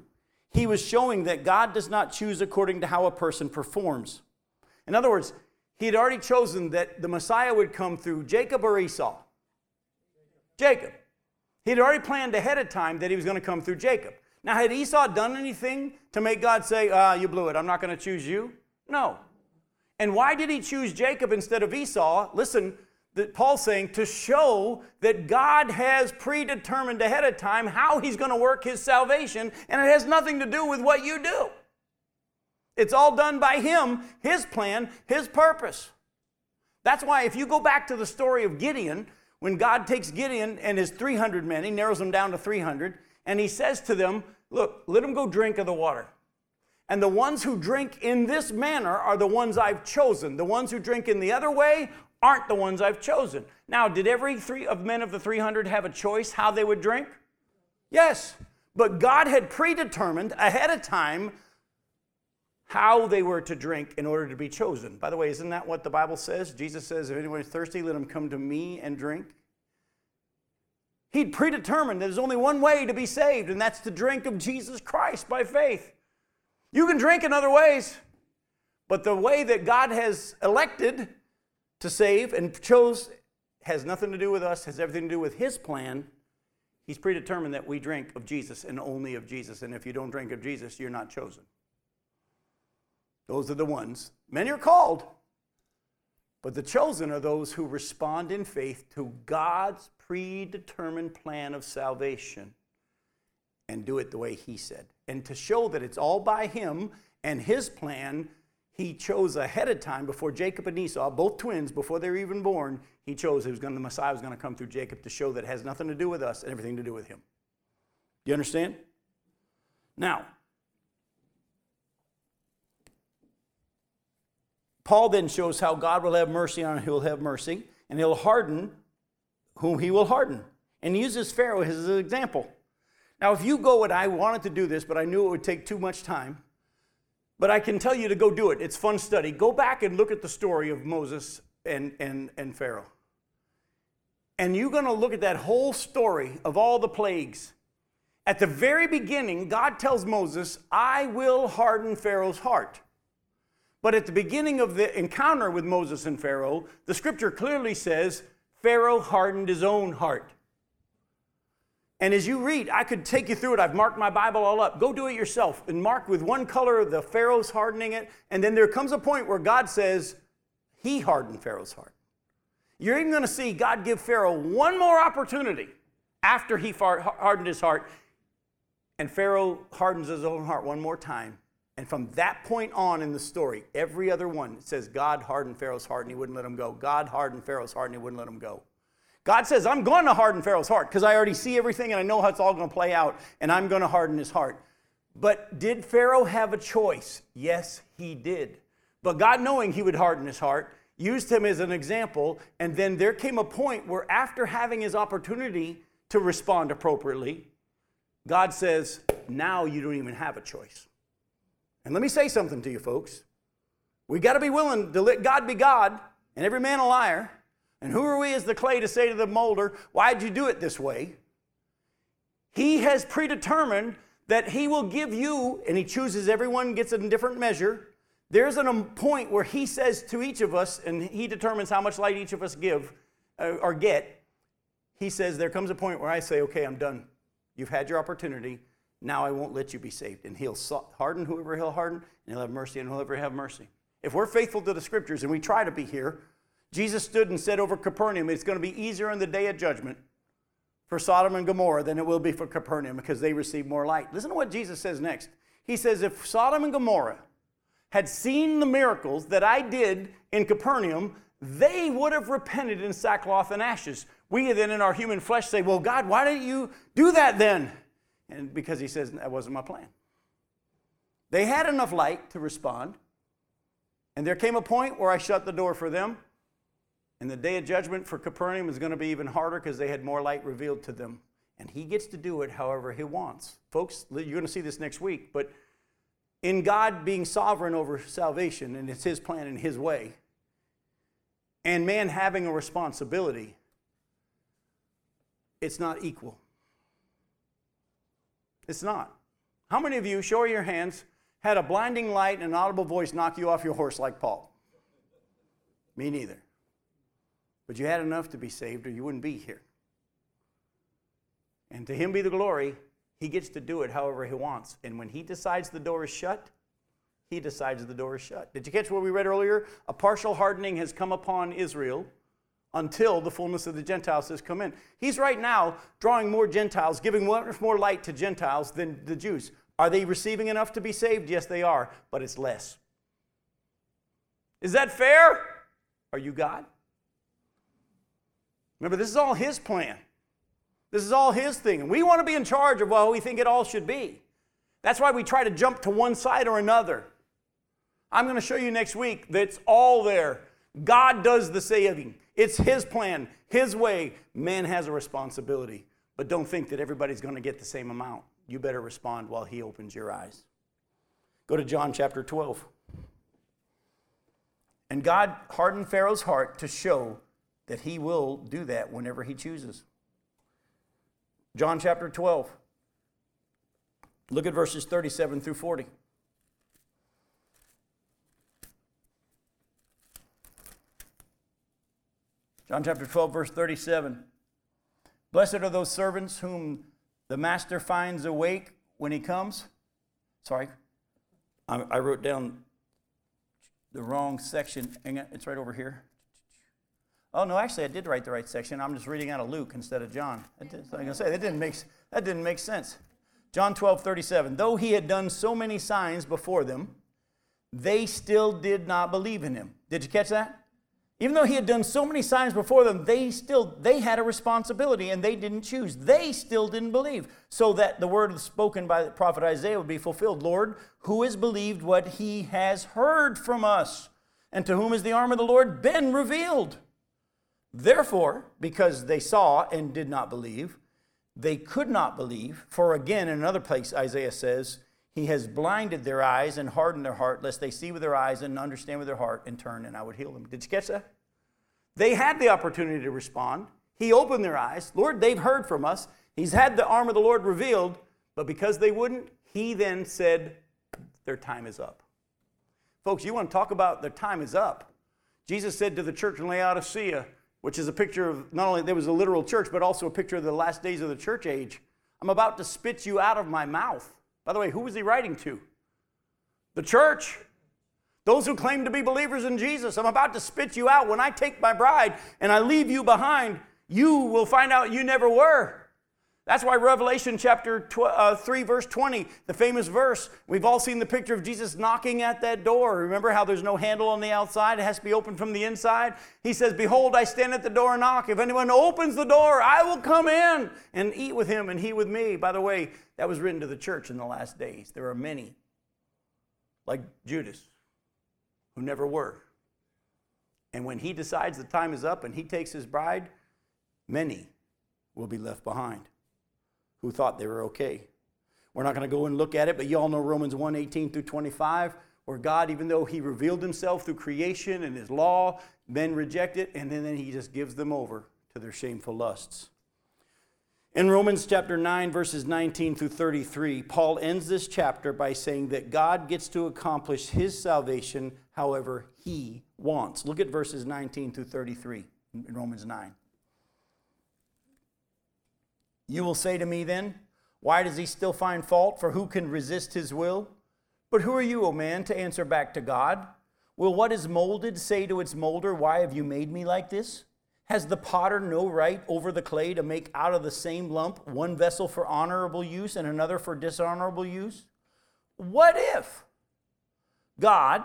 Speaker 1: he was showing that God does not choose according to how a person performs. In other words, he had already chosen that the Messiah would come through Jacob or Esau. Jacob. He had already planned ahead of time that he was going to come through Jacob. Now, had Esau done anything to make God say, ah, you blew it, I'm not going to choose you? No. And why did he choose Jacob instead of Esau? Listen, that Paul's saying to show that God has predetermined ahead of time how he's going to work his salvation, and it has nothing to do with what you do. It's all done by Him, His plan, His purpose. That's why, if you go back to the story of Gideon, when God takes Gideon and his 300 men, He narrows them down to 300, and He says to them, Look, let them go drink of the water. And the ones who drink in this manner are the ones I've chosen. The ones who drink in the other way aren't the ones I've chosen. Now, did every three of men of the 300 have a choice how they would drink? Yes. But God had predetermined ahead of time how they were to drink in order to be chosen. By the way, isn't that what the Bible says? Jesus says, If anyone is thirsty, let him come to me and drink. He'd predetermined that there's only one way to be saved, and that's to drink of Jesus Christ by faith. You can drink in other ways, but the way that God has elected to save and chose has nothing to do with us, has everything to do with His plan. He's predetermined that we drink of Jesus and only of Jesus. And if you don't drink of Jesus, you're not chosen. Those are the ones. Many are called, but the chosen are those who respond in faith to God's predetermined plan of salvation and do it the way He said. And to show that it's all by Him and His plan, He chose ahead of time before Jacob and Esau, both twins, before they were even born, He chose it was going to, the Messiah was going to come through Jacob to show that it has nothing to do with us and everything to do with Him. Do you understand? Now, Paul then shows how God will have mercy on who will have mercy, and he'll harden whom he will harden. And he uses Pharaoh as an example. Now, if you go and I wanted to do this, but I knew it would take too much time, but I can tell you to go do it. It's fun study. Go back and look at the story of Moses and, and, and Pharaoh. And you're going to look at that whole story of all the plagues. At the very beginning, God tells Moses, I will harden Pharaoh's heart. But at the beginning of the encounter with Moses and Pharaoh, the scripture clearly says Pharaoh hardened his own heart. And as you read, I could take you through it. I've marked my Bible all up. Go do it yourself and mark with one color the Pharaoh's hardening it. And then there comes a point where God says, He hardened Pharaoh's heart. You're even going to see God give Pharaoh one more opportunity after he hardened his heart. And Pharaoh hardens his own heart one more time. And from that point on in the story, every other one says God hardened Pharaoh's heart and he wouldn't let him go. God hardened Pharaoh's heart and he wouldn't let him go. God says, I'm going to harden Pharaoh's heart because I already see everything and I know how it's all going to play out and I'm going to harden his heart. But did Pharaoh have a choice? Yes, he did. But God, knowing he would harden his heart, used him as an example. And then there came a point where, after having his opportunity to respond appropriately, God says, Now you don't even have a choice. And let me say something to you, folks. We got to be willing to let God be God and every man a liar. And who are we as the clay to say to the molder, Why'd you do it this way? He has predetermined that He will give you, and He chooses everyone gets a different measure. There's a point where He says to each of us, and He determines how much light each of us give uh, or get. He says, There comes a point where I say, Okay, I'm done. You've had your opportunity. Now I won't let you be saved. And He'll harden whoever He'll harden, and He'll have mercy on whoever have mercy. If we're faithful to the scriptures and we try to be here, Jesus stood and said over Capernaum, It's going to be easier in the day of judgment for Sodom and Gomorrah than it will be for Capernaum because they receive more light. Listen to what Jesus says next. He says, If Sodom and Gomorrah had seen the miracles that I did in Capernaum, they would have repented in sackcloth and ashes. We then, in our human flesh, say, Well, God, why didn't you do that then? And because He says, That wasn't my plan. They had enough light to respond. And there came a point where I shut the door for them. And the day of judgment for Capernaum is going to be even harder because they had more light revealed to them. And he gets to do it however he wants. Folks, you're going to see this next week, but in God being sovereign over salvation, and it's his plan and his way, and man having a responsibility, it's not equal. It's not. How many of you, show your hands, had a blinding light and an audible voice knock you off your horse like Paul? Me neither. But you had enough to be saved, or you wouldn't be here. And to him be the glory. He gets to do it however he wants. And when he decides the door is shut, he decides the door is shut. Did you catch what we read earlier? A partial hardening has come upon Israel until the fullness of the Gentiles has come in. He's right now drawing more Gentiles, giving much more light to Gentiles than the Jews. Are they receiving enough to be saved? Yes, they are, but it's less. Is that fair? Are you God? Remember, this is all His plan. This is all His thing. And we want to be in charge of what we think it all should be. That's why we try to jump to one side or another. I'm going to show you next week that it's all there. God does the saving, it's His plan, His way. Man has a responsibility. But don't think that everybody's going to get the same amount. You better respond while He opens your eyes. Go to John chapter 12. And God hardened Pharaoh's heart to show that he will do that whenever he chooses. John chapter 12. Look at verses 37 through 40. John chapter 12, verse 37. Blessed are those servants whom the master finds awake when he comes. Sorry, I, wrote down the wrong section. It's right over here. Oh no, actually, I did write the right section. I'm just reading out of Luke instead of John. I was going to say that didn't make that didn't make sense. John 12, 37. Though he had done so many signs before them, they still did not believe in him. Did you catch that? Even though he had done so many signs before them, they still they had a responsibility and they didn't choose. They still didn't believe. So that the word spoken by the prophet Isaiah would be fulfilled. Lord, who has believed what he has heard from us? And to whom has the arm of the Lord been revealed? Therefore, because they saw and did not believe, they could not believe. For again, in another place, Isaiah says, He has blinded their eyes and hardened their heart, lest they see with their eyes and understand with their heart and turn, and I would heal them. Did you catch that? They had the opportunity to respond. He opened their eyes. Lord, they've heard from us. He's had the arm of the Lord revealed, but because they wouldn't, He then said, Their time is up. Folks, you want to talk about their time is up. Jesus said to the church in Laodicea, which is a picture of not only there was a literal church, but also a picture of the last days of the church age. I'm about to spit you out of my mouth. By the way, who was he writing to? The church. Those who claim to be believers in Jesus. I'm about to spit you out. When I take my bride and I leave you behind, you will find out you never were. That's why Revelation chapter tw- uh, 3, verse 20, the famous verse, we've all seen the picture of Jesus knocking at that door. Remember how there's no handle on the outside? It has to be opened from the inside. He says, Behold, I stand at the door and knock. If anyone opens the door, I will come in and eat with him and he with me. By the way, that was written to the church in the last days. There are many, like Judas, who never were. And when he decides the time is up and he takes his bride, many will be left behind who thought they were okay. We're not going to go and look at it, but you all know Romans 1 18 through 25, where God, even though He revealed Himself through creation and His law, men reject it, and then He just gives them over to their shameful lusts. In Romans chapter 9, verses 19 through 33, Paul ends this chapter by saying that God gets to accomplish his salvation however he wants. Look at verses 19 through 33 in Romans 9. You will say to me then, Why does he still find fault? For who can resist his will? But who are you, O man, to answer back to God? Will what is molded say to its molder, Why have you made me like this? Has the potter no right over the clay to make out of the same lump one vessel for honorable use and another for dishonorable use? What if God,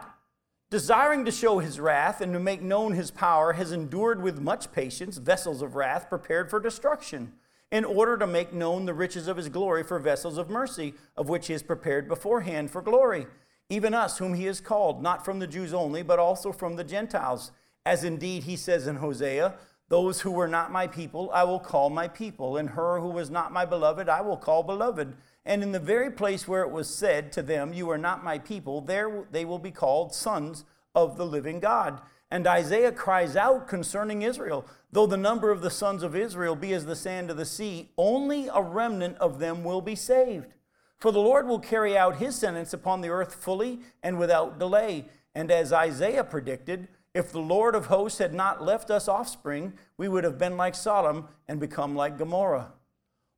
Speaker 1: desiring to show his wrath and to make known his power, has endured with much patience vessels of wrath prepared for destruction, in order to make known the riches of his glory for vessels of mercy, of which he has prepared beforehand for glory? Even us, whom he has called, not from the Jews only, but also from the Gentiles. As indeed he says in Hosea, those who were not my people, I will call my people, and her who was not my beloved, I will call beloved. And in the very place where it was said to them, You are not my people, there they will be called sons of the living God. And Isaiah cries out concerning Israel Though the number of the sons of Israel be as the sand of the sea, only a remnant of them will be saved. For the Lord will carry out his sentence upon the earth fully and without delay. And as Isaiah predicted, if the Lord of hosts had not left us offspring, we would have been like Sodom and become like Gomorrah.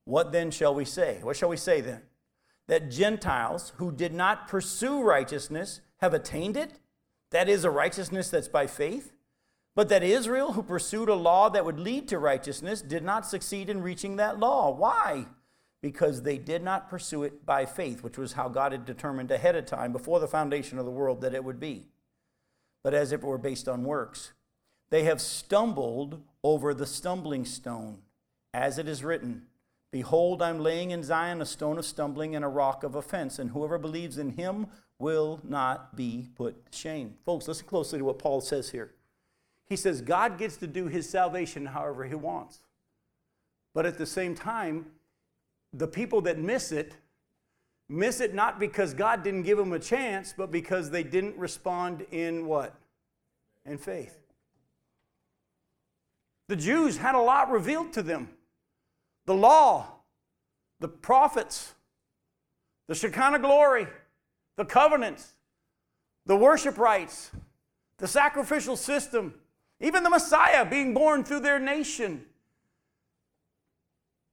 Speaker 1: What then shall we say? What shall we say then? That Gentiles who did not pursue righteousness have attained it? That is a righteousness that's by faith? But that Israel, who pursued a law that would lead to righteousness, did not succeed in reaching that law. Why? Because they did not pursue it by faith, which was how God had determined ahead of time, before the foundation of the world, that it would be but as if it were based on works. They have stumbled over the stumbling stone, as it is written Behold, I'm laying in Zion a stone of stumbling and a rock of offense, and whoever believes in him will not be put to shame. Folks, listen closely to what Paul says here. He says God gets to do his salvation however he wants. But at the same time, the people that miss it miss it not because God didn't give them a chance, but because they didn't respond in what? In faith. The Jews had a lot revealed to them the law, the prophets, the Shekinah glory, the covenants, the worship rites, the sacrificial system, even the Messiah being born through their nation.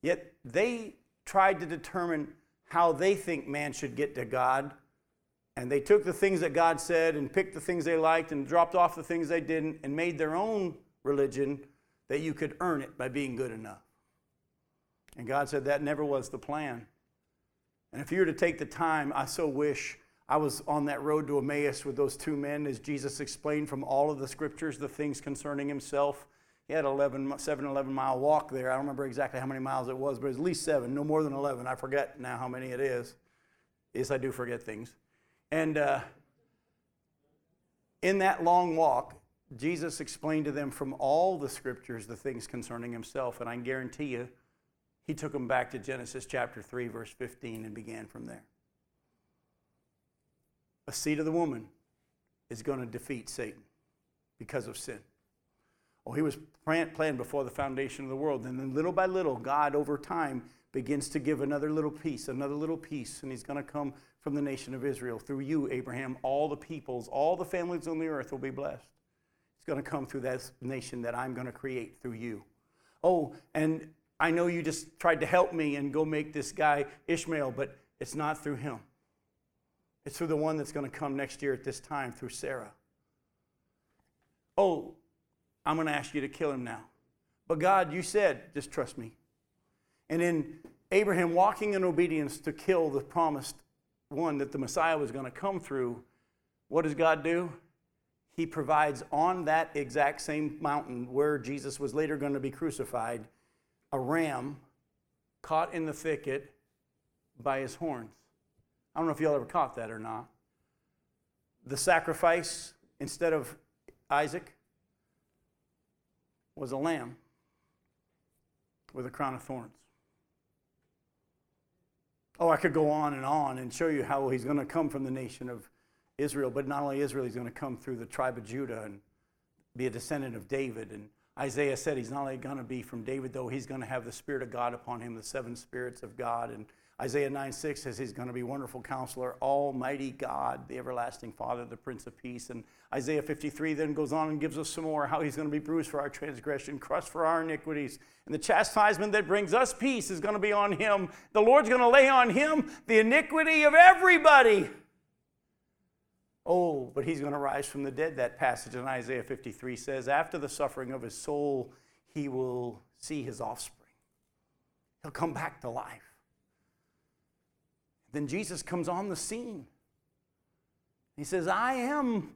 Speaker 1: Yet they tried to determine how they think man should get to God. And they took the things that God said and picked the things they liked and dropped off the things they didn't and made their own religion that you could earn it by being good enough. And God said that never was the plan. And if you were to take the time, I so wish I was on that road to Emmaus with those two men as Jesus explained from all of the scriptures the things concerning himself he had 11, 7, 11 mile walk there. I don't remember exactly how many miles it was, but it was at least seven, no more than 11. I forget now how many it is. Yes, I do forget things. And uh, in that long walk, Jesus explained to them from all the scriptures the things concerning himself. And I guarantee you, he took them back to Genesis chapter 3, verse 15, and began from there. A seed of the woman is going to defeat Satan because of sin. Oh, he was planned before the foundation of the world. And then little by little, God over time begins to give another little piece, another little piece. And he's going to come from the nation of Israel. Through you, Abraham, all the peoples, all the families on the earth will be blessed. He's going to come through that nation that I'm going to create through you. Oh, and I know you just tried to help me and go make this guy Ishmael, but it's not through him. It's through the one that's going to come next year at this time, through Sarah. Oh, I'm going to ask you to kill him now. But God, you said, just trust me. And in Abraham walking in obedience to kill the promised one that the Messiah was going to come through, what does God do? He provides on that exact same mountain where Jesus was later going to be crucified a ram caught in the thicket by his horns. I don't know if y'all ever caught that or not. The sacrifice, instead of Isaac, was a lamb with a crown of thorns. Oh, I could go on and on and show you how he's going to come from the nation of Israel, but not only Israel, he's going to come through the tribe of Judah and be a descendant of David. And Isaiah said he's not only going to be from David, though, he's going to have the Spirit of God upon him, the seven spirits of God. And Isaiah 9 6 says he's going to be wonderful counselor, almighty God, the everlasting Father, the Prince of Peace. And Isaiah 53 then goes on and gives us some more how he's going to be bruised for our transgression, crushed for our iniquities. And the chastisement that brings us peace is going to be on him. The Lord's going to lay on him the iniquity of everybody. Oh, but he's going to rise from the dead, that passage in Isaiah 53 says. After the suffering of his soul, he will see his offspring. He'll come back to life. Then Jesus comes on the scene. He says, I am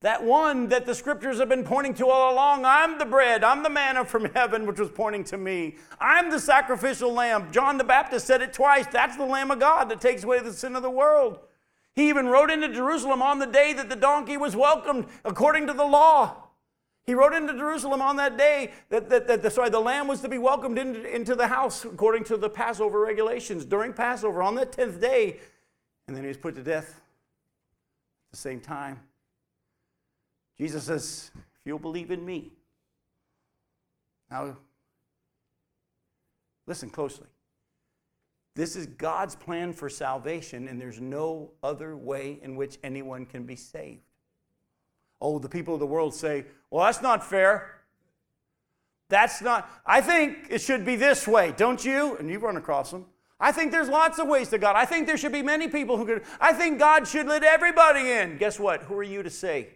Speaker 1: that one that the scriptures have been pointing to all along. I'm the bread. I'm the manna from heaven, which was pointing to me. I'm the sacrificial lamb. John the Baptist said it twice. That's the Lamb of God that takes away the sin of the world. He even rode into Jerusalem on the day that the donkey was welcomed according to the law. He rode into Jerusalem on that day that, that, that the, sorry, the lamb was to be welcomed into, into the house according to the Passover regulations during Passover on that 10th day. And then he was put to death at the same time. Jesus says, if you'll believe in me. Now, listen closely. This is God's plan for salvation, and there's no other way in which anyone can be saved. Oh, the people of the world say, well, that's not fair. That's not, I think it should be this way, don't you? And you run across them. I think there's lots of ways to God. I think there should be many people who could, I think God should let everybody in. Guess what? Who are you to say?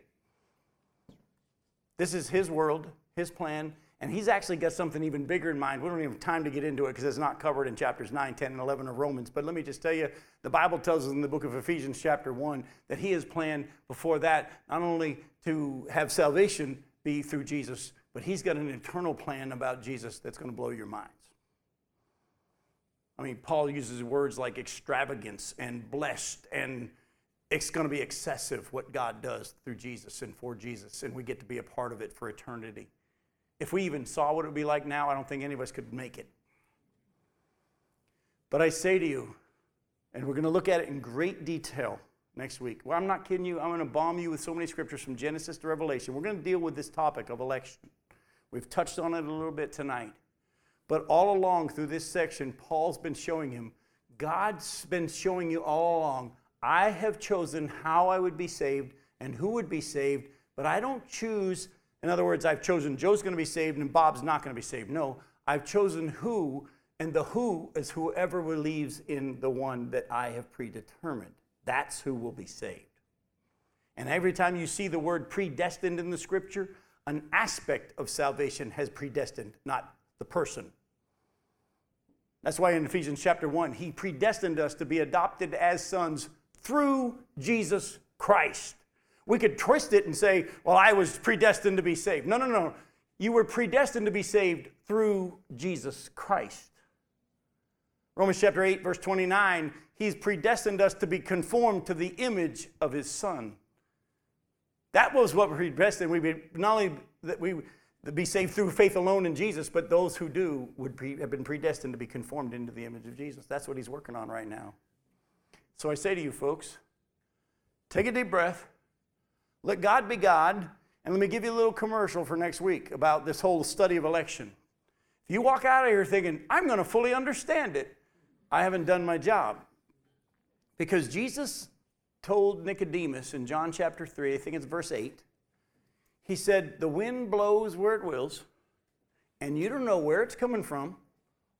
Speaker 1: This is His world, His plan, and He's actually got something even bigger in mind. We don't even have time to get into it because it's not covered in chapters 9, 10, and 11 of Romans. But let me just tell you the Bible tells us in the book of Ephesians, chapter 1, that He has planned before that not only to have salvation be through Jesus, but he's got an eternal plan about Jesus that's going to blow your minds. I mean, Paul uses words like extravagance and blessed, and it's going to be excessive what God does through Jesus and for Jesus, and we get to be a part of it for eternity. If we even saw what it would be like now, I don't think any of us could make it. But I say to you, and we're going to look at it in great detail next week. Well, I'm not kidding you. I'm going to bomb you with so many scriptures from Genesis to Revelation. We're going to deal with this topic of election. We've touched on it a little bit tonight. But all along through this section, Paul's been showing him, God's been showing you all along, I have chosen how I would be saved and who would be saved, but I don't choose, in other words, I've chosen Joe's going to be saved and Bob's not going to be saved. No, I've chosen who, and the who is whoever believes in the one that I have predetermined. That's who will be saved. And every time you see the word predestined in the scripture, an aspect of salvation has predestined, not the person. That's why in Ephesians chapter 1, he predestined us to be adopted as sons through Jesus Christ. We could twist it and say, well, I was predestined to be saved. No, no, no. You were predestined to be saved through Jesus Christ. Romans chapter 8, verse 29, he's predestined us to be conformed to the image of his son. That was what we're predestined. We be, not only that we be saved through faith alone in Jesus, but those who do would pre, have been predestined to be conformed into the image of Jesus. That's what he's working on right now. So I say to you folks, take a deep breath, let God be God, and let me give you a little commercial for next week about this whole study of election. If you walk out of here thinking, I'm going to fully understand it, I haven't done my job. Because Jesus told Nicodemus in John chapter 3, I think it's verse 8, he said, The wind blows where it wills, and you don't know where it's coming from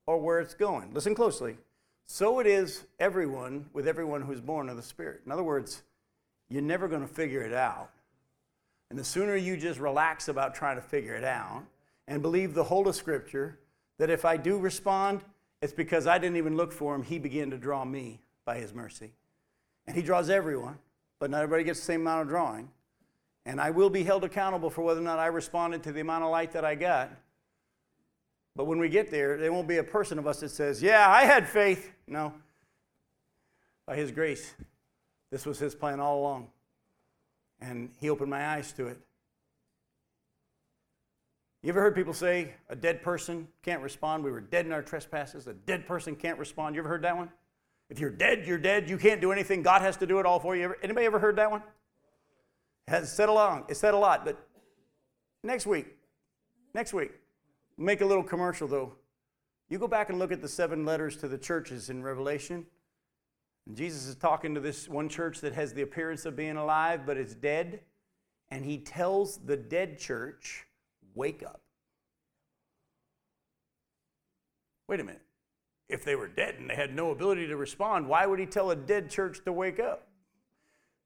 Speaker 1: or where it's going. Listen closely. So it is everyone with everyone who's born of the Spirit. In other words, you're never going to figure it out. And the sooner you just relax about trying to figure it out and believe the whole of Scripture, that if I do respond, it's because I didn't even look for him. He began to draw me by his mercy. And he draws everyone, but not everybody gets the same amount of drawing. And I will be held accountable for whether or not I responded to the amount of light that I got. But when we get there, there won't be a person of us that says, Yeah, I had faith. No. By his grace, this was his plan all along. And he opened my eyes to it. You ever heard people say a dead person can't respond? We were dead in our trespasses. A dead person can't respond. You ever heard that one? If you're dead, you're dead. You can't do anything. God has to do it all for you. Anybody ever heard that one? It has said a lot. It said a lot. But next week, Next week. Make a little commercial though. You go back and look at the seven letters to the churches in Revelation. And Jesus is talking to this one church that has the appearance of being alive, but it's dead. And he tells the dead church, Wake up. Wait a minute. If they were dead and they had no ability to respond, why would he tell a dead church to wake up?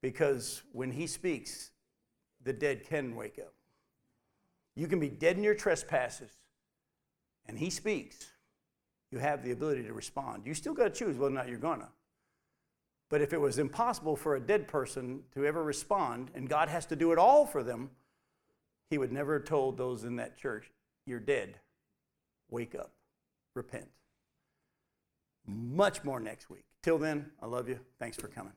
Speaker 1: Because when he speaks, the dead can wake up. You can be dead in your trespasses, and he speaks. You have the ability to respond. You still got to choose whether or not you're going to. But if it was impossible for a dead person to ever respond, and God has to do it all for them, he would never have told those in that church, You're dead. Wake up. Repent. Much more next week. Till then, I love you. Thanks for coming.